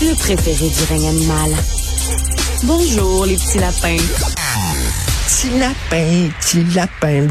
Le préféré du règne animal. Bonjour, les petits lapins. Petit lapin, petit lapin.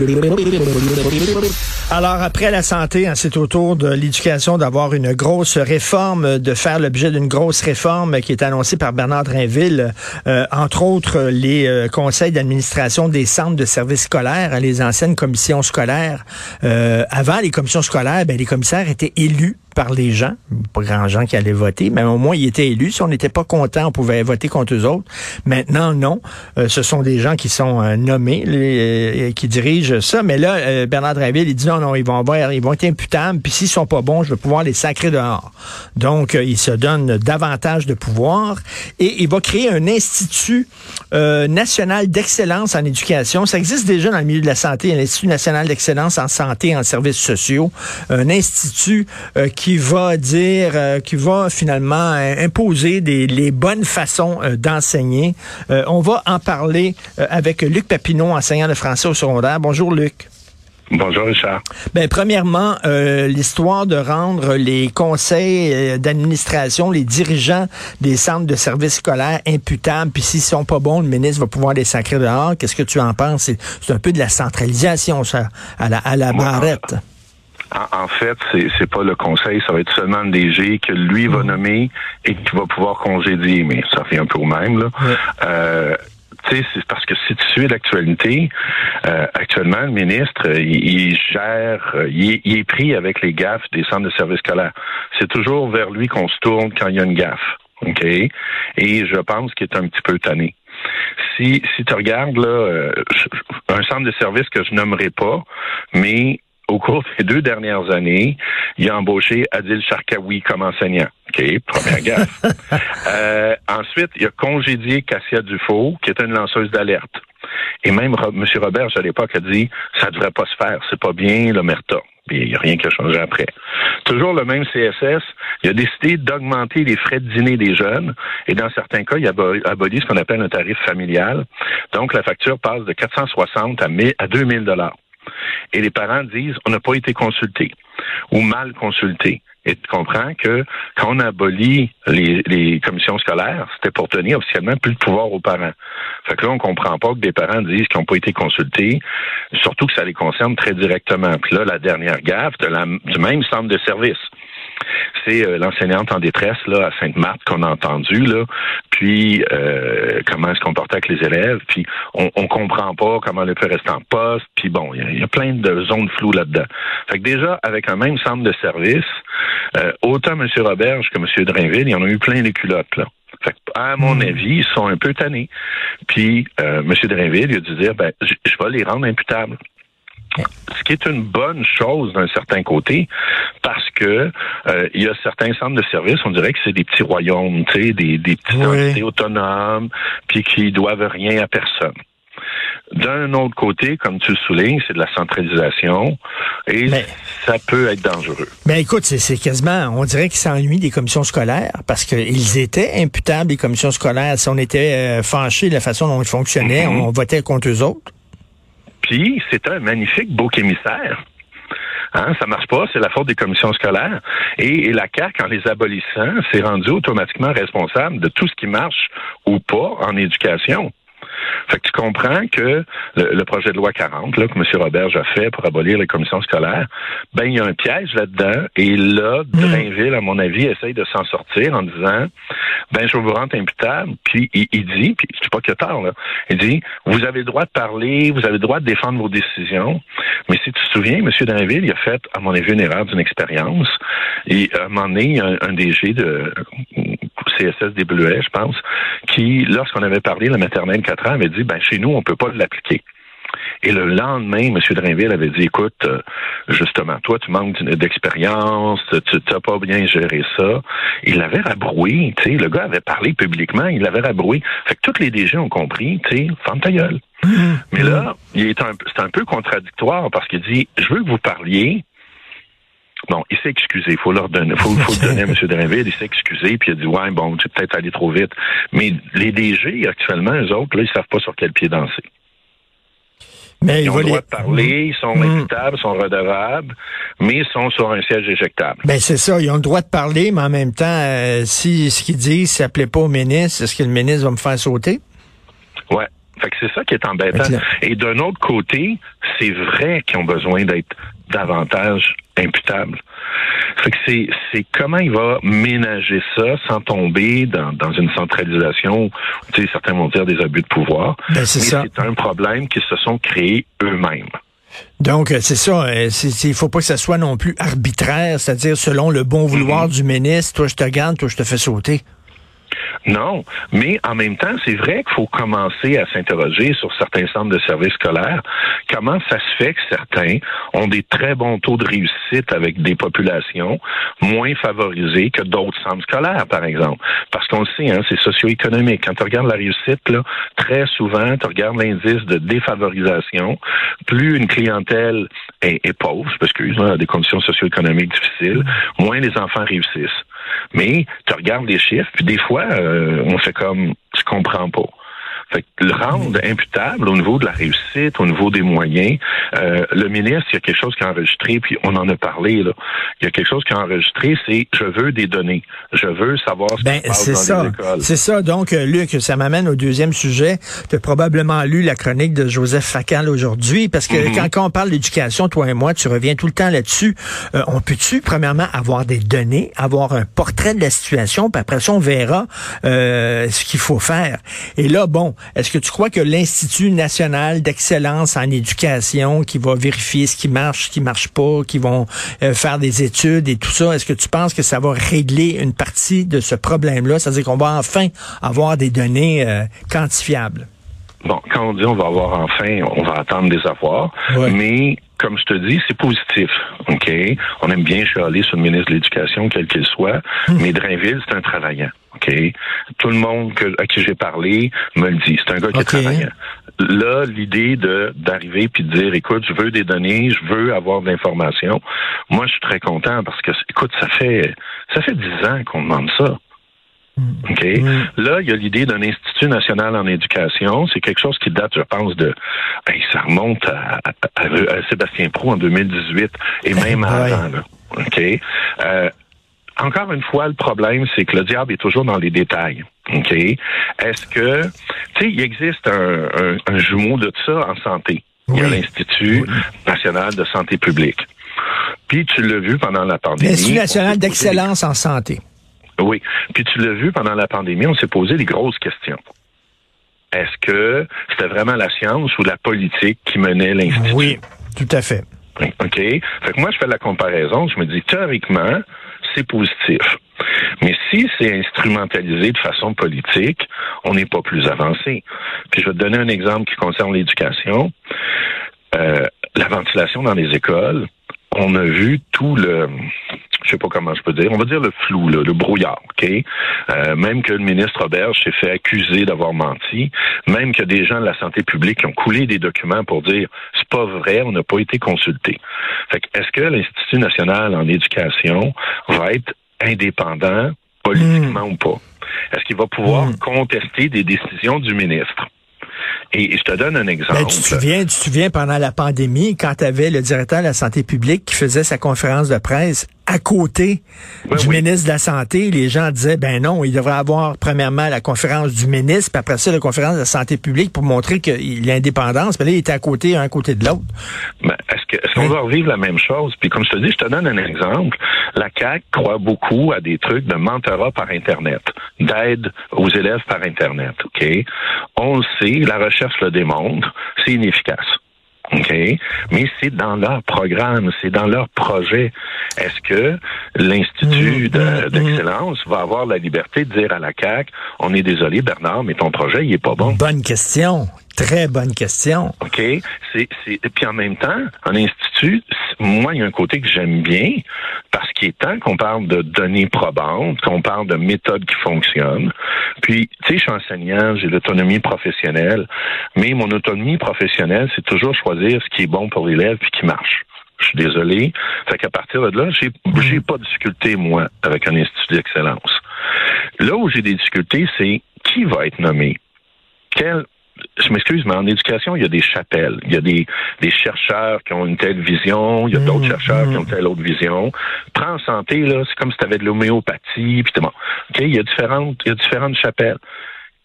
Alors, après la santé, hein, c'est au tour de l'éducation d'avoir une grosse réforme, de faire l'objet d'une grosse réforme qui est annoncée par Bernard Drinville, euh, entre autres les euh, conseils d'administration des centres de services scolaires, hein, les anciennes commissions scolaires. Euh, avant les commissions scolaires, ben, les commissaires étaient élus par les gens, pas gens qui allaient voter, mais au moins ils étaient élus. Si on n'était pas content, on pouvait voter contre eux autres. Maintenant, non. Euh, ce sont des gens qui sont euh, nommés, les, euh, qui dirigent ça. Mais là, Bernard Draville, il dit non, non, ils vont ils vont être imputables. Puis s'ils sont pas bons, je vais pouvoir les sacrer dehors. Donc, il se donne davantage de pouvoir et il va créer un institut national d'excellence en éducation. Ça existe déjà dans le milieu de la santé, l'Institut national d'excellence en santé en services sociaux, un institut qui qui va dire, euh, qui va finalement euh, imposer des, les bonnes façons euh, d'enseigner. on va en parler avec Luc Papineau, enseignant de français au secondaire. Bonjour Luc. Bonjour Richard. Ben premièrement, l'histoire de rendre les conseils d'administration, les dirigeants des centres de services scolaires imputables, puis s'ils sont pas bons, le ministre va pouvoir les sacrer dehors. Qu'est-ce que tu en penses? C'est un peu de la centralisation, ça, à la, à la barrette. En, fait, c'est, c'est pas le conseil, ça va être seulement le DG que lui va mm. nommer et qui va pouvoir congédier, mais ça fait un peu au même. Là. Euh, c'est parce que si tu suis l'actualité, euh, actuellement, le ministre, il, gère, il, est pris avec les gaffes des centres de services scolaires. C'est toujours vers lui qu'on se tourne quand il y a une gaffe. OK? Et je pense qu'il est un petit peu tanné. Si, si tu regardes là, euh, un centre de service que je nommerai pas, mais au cours des deux dernières années, il a embauché Adil Sharkawi comme enseignant. OK, première gaffe. euh, ensuite, il a congédié Cassia Dufault, qui était une lanceuse d'alerte. Et même M. Robert, à l'époque, a dit ça devrait pas se faire, c'est pas bien l'omerta. Puis il n'y a rien qui a changé après. Toujours le même CSS, il a décidé d'augmenter les frais de dîner des jeunes et dans certains cas, il a aboli ce qu'on appelle un tarif familial. Donc la facture passe de 460 à, 1000, à 2000 dollars. Et les parents disent, on n'a pas été consultés ou mal consultés. Et tu comprends que quand on abolit les, les commissions scolaires, c'était pour tenir officiellement plus de pouvoir aux parents. Fait que là, on comprend pas que des parents disent qu'ils n'ont pas été consultés, surtout que ça les concerne très directement. Puis là, la dernière gaffe de du même centre de service c'est euh, l'enseignante en détresse là à Sainte-Marthe qu'on a entendu là, puis euh, comment elle se comportait avec les élèves, puis on, on comprend pas comment elle peut rester en poste, puis bon, il y, a plein de zones floues là-dedans. Fait que déjà avec un même centre de service, euh, autant M. Roberge que M. Drainville, il y en a eu plein les culottes là. Fait que, à mon hmm. avis, ils sont un peu tannés. Puis euh, M. Drainville, il a dû dire, ben, je vais les rendre imputables. Ce qui est une bonne chose d'un certain côté, parce que euh, il y a certains centres de services, on dirait que c'est des petits royaumes, tu sais, des, des petites entités autonomes, puis qui doivent rien à personne. D'un autre côté, comme tu le soulignes, c'est de la centralisation et ça peut être dangereux. Mais écoute, c'est quasiment, on dirait qu'ils s'ennuient des commissions scolaires parce qu'ils étaient imputables, les commissions scolaires. Si on était euh, fâchés de la façon dont ils fonctionnaient, mm-hmm. on votait contre eux autres. Puis, c'est un magnifique bouc émissaire. Hein, ça marche pas, c'est la faute des commissions scolaires. Et, la CAQ, en les abolissant, s'est rendu automatiquement responsable de tout ce qui marche ou pas en éducation. Fait que tu comprends que le, projet de loi 40 là, que M. Roberge a fait pour abolir les commissions scolaires, ben il y a un piège là-dedans. Et là, hmm. Drainville, à mon avis, essaye de s'en sortir en disant ben je vous rendre imputable. Puis il, dit, puis sais pas que tard, là, il dit Vous avez le droit de parler, vous avez le droit de défendre vos décisions. Mais si tu te souviens, M. Drainville, il a fait, à mon avis, une erreur d'une expérience. Et à un il un, un DG de CSS des Bleuets, je pense, qui, lorsqu'on avait parlé la maternelle 4 ans, avait dit, ben, chez nous, on peut pas l'appliquer. Et le lendemain, M. Drainville avait dit, écoute, euh, justement, toi, tu manques d'expérience, tu n'as pas bien géré ça. Il l'avait rabroué, tu sais, le gars avait parlé publiquement, il l'avait rabroué. Fait que tous les DG ont compris, tu sais, ferme ta gueule. Mmh. Mais là, il est un, c'est un peu contradictoire parce qu'il dit, je veux que vous parliez, Bon, il s'est excusé. Il faut leur donner, faut, faut le donner à M. Drainville. Il s'est excusé, puis il a dit, ouais, bon, tu peut-être allé trop vite. Mais les DG, actuellement, eux autres, là, ils savent pas sur quel pied danser. Mais ils ont le droit de parler, ils sont mmh. imputables, ils sont redevables, mais ils sont sur un siège éjectable. Ben c'est ça, ils ont le droit de parler, mais en même temps, euh, si ce qu'ils disent ça plaît pas au ministre, est-ce que le ministre va me faire sauter? Ouais. Fait que c'est ça qui est embêtant. Et d'un autre côté, c'est vrai qu'ils ont besoin d'être davantage imputables. Fait que c'est, c'est comment il va ménager ça sans tomber dans, dans une centralisation, tu sais, certains vont dire des abus de pouvoir. Ben, c'est Mais c'est un problème qu'ils se sont créés eux-mêmes. Donc, euh, c'est ça. Euh, il faut pas que ça soit non plus arbitraire, c'est-à-dire selon le bon vouloir mm-hmm. du ministre, toi je te garde, toi je te fais sauter. Non, mais en même temps, c'est vrai qu'il faut commencer à s'interroger sur certains centres de services scolaires. Comment ça se fait que certains ont des très bons taux de réussite avec des populations moins favorisées que d'autres centres scolaires, par exemple? Parce qu'on le sait, hein, c'est socio-économique. Quand tu regardes la réussite, là, très souvent, tu regardes l'indice de défavorisation. Plus une clientèle est, pauvre, parce qu'ils ont des conditions socio-économiques difficiles, moins les enfants réussissent. Mais tu regardes les chiffres, puis des fois, euh, on fait comme, je comprends pas. Fait que le rendre imputable au niveau de la réussite, au niveau des moyens, euh, le ministre, il y a quelque chose qui a enregistré, puis on en a parlé, là. Il y a quelque chose qui a enregistré, c'est je veux des données. Je veux savoir ce ben, qui se passe dans les écoles. C'est ça. Donc, euh, Luc, ça m'amène au deuxième sujet. Tu as probablement lu la chronique de Joseph Facal aujourd'hui, parce que mm-hmm. quand, on parle d'éducation, toi et moi, tu reviens tout le temps là-dessus. Euh, on peut-tu, premièrement, avoir des données, avoir un portrait de la situation, puis après ça, on verra ce qu'il faut faire. Et là, bon, est-ce que tu crois que l'Institut national d'excellence en éducation qui va vérifier ce qui marche, ce qui marche pas, qui vont euh, faire des études et tout ça, est-ce que tu penses que ça va régler une partie de ce problème-là? C'est-à-dire qu'on va enfin avoir des données euh, quantifiables? Bon, quand on dit on va avoir enfin, on va attendre des avoirs, mais comme je te dis, c'est positif. OK? On aime bien chialer sur le ministre de l'Éducation, quel qu'il soit, hum. mais Drainville, c'est un travaillant. OK? Tout le monde à qui j'ai parlé me le dit. C'est un gars qui est travaillant. Là, l'idée de d'arriver puis de dire, écoute, je veux des données, je veux avoir de l'information. Moi, je suis très content parce que, écoute, ça fait ça fait dix ans qu'on demande ça. Mm. OK? Mm. Là, il y a l'idée d'un Institut national en éducation. C'est quelque chose qui date, je pense, de. Ben, ça remonte à, Sébastien Pro en 2018 et même avant. Là. OK? Euh, encore une fois, le problème, c'est que le diable est toujours dans les détails. OK? Est-ce que, tu sais, il existe un, un, jumeau de ça en santé. Il y a l'Institut national de santé publique. Puis tu l'as vu pendant la pandémie. L'Institut national d'excellence en santé. Oui. Puis tu l'as vu pendant la pandémie, on s'est posé des grosses questions. Est-ce que c'était vraiment la science ou la politique qui menait l'Institut? Oui, tout à fait. OK? Fait que moi, je fais la comparaison. Je me dis, théoriquement, c'est positif. Mais si c'est instrumentalisé de façon politique, on n'est pas plus avancé. Puis je vais te donner un exemple qui concerne l'éducation. Euh, la ventilation dans les écoles, on a vu tout le je sais pas comment je peux dire, on va dire le flou, le brouillard, OK? Euh, même que le ministre Robert s'est fait accuser d'avoir menti, même que des gens de la santé publique ont coulé des documents pour dire c'est pas vrai, on n'a pas été consulté. Fait que est-ce que l'Institut national en éducation va être indépendant politiquement hmm. ou pas? Est-ce qu'il va pouvoir hmm. contester des décisions du ministre? Et, je te donne un exemple. Ben, tu, te souviens, tu te souviens pendant la pandémie, quand tu avais le directeur de la santé publique qui faisait sa conférence de presse à côté ben du ministre de la Santé, les gens disaient, ben non, il devrait avoir premièrement la conférence du ministre, puis après ça, la conférence de la santé publique pour montrer qu'il a indépendance. Mais là, il était à côté, un à côté de l'autre. Ben, est-ce qu'on va revivre la même chose? Puis comme je te dis, je te donne un exemple. La CAQ croit beaucoup à des trucs de mentorat par Internet, d'aide aux élèves par Internet. OK? On le sait, la recherche le démontre, c'est inefficace. OK? Mais c'est dans leur programme, c'est dans leur projet. Est-ce que l'Institut mmh, mmh, mmh. d'excellence va avoir la liberté de dire à la CAC, on est désolé, Bernard, mais ton projet, il est pas bon? Bonne question. Très bonne question. OK. C'est, puis en même temps, un institut, moi, il y a un côté que j'aime bien parce qu'il est temps qu'on parle de données probantes, qu'on parle de méthodes qui fonctionnent. Puis, tu sais, je suis enseignant, j'ai l'autonomie professionnelle, mais mon autonomie professionnelle, c'est toujours choisir ce qui est bon pour l'élève puis qui marche. Je suis désolé. Fait qu'à partir de là, j'ai, j'ai pas de difficulté, moi, avec un institut d'excellence. Là où j'ai des difficultés, c'est qui va être nommé? Quel je m'excuse, mais en éducation, il y a des chapelles. Il y a des, des chercheurs qui ont une telle vision, il y a d'autres mmh, chercheurs qui ont telle autre vision. Prends en santé, là, c'est comme si tu avais de l'homéopathie, puis bon. OK, il y a différentes, il y a différentes chapelles.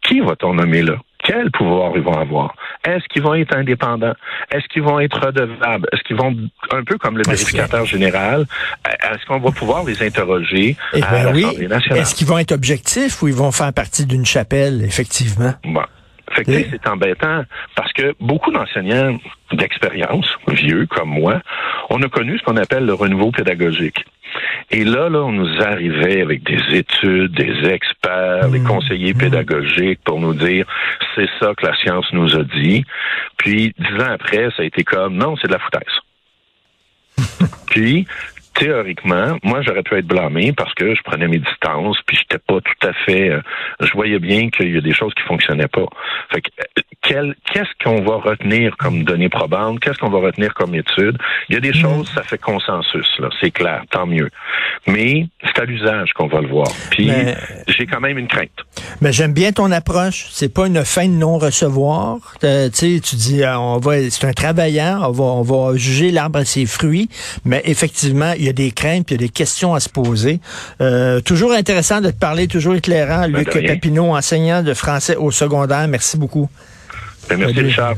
Qui va t'en nommer là? Quel pouvoir ils vont avoir? Est-ce qu'ils vont être indépendants? Est-ce qu'ils vont être redevables? Est-ce qu'ils vont, un peu comme le vérificateur général, est-ce qu'on va pouvoir les interroger eh à ben nationale? Est-ce qu'ils vont être objectifs ou ils vont faire partie d'une chapelle, effectivement? Bon. Fait que c'est embêtant parce que beaucoup d'enseignants d'expérience, vieux comme moi, on a connu ce qu'on appelle le renouveau pédagogique. Et là, là, on nous arrivait avec des études, des experts, des mmh. conseillers mmh. pédagogiques pour nous dire c'est ça que la science nous a dit. Puis dix ans après, ça a été comme non, c'est de la foutaise. Puis théoriquement, moi, j'aurais pu être blâmé parce que je prenais mes distances, puis j'étais pas tout à fait. Euh, je voyais bien qu'il y a des choses qui fonctionnaient pas. Fait que, euh, qu'est-ce qu'on va retenir comme données probantes? Qu'est-ce qu'on va retenir comme étude Il y a des mm. choses, ça fait consensus, là, c'est clair, tant mieux. Mais c'est à l'usage qu'on va le voir. Puis j'ai quand même une crainte. Mais j'aime bien ton approche. C'est pas une fin de non-recevoir. Euh, tu dis, on va, c'est un travaillant, on va, on va juger l'arbre à ses fruits, mais effectivement, il y a des craintes, il y a des questions à se poser. Euh, toujours intéressant de te parler, toujours éclairant. Ben, Luc Papineau, enseignant de français au secondaire. Merci beaucoup. Ben, merci, Richard.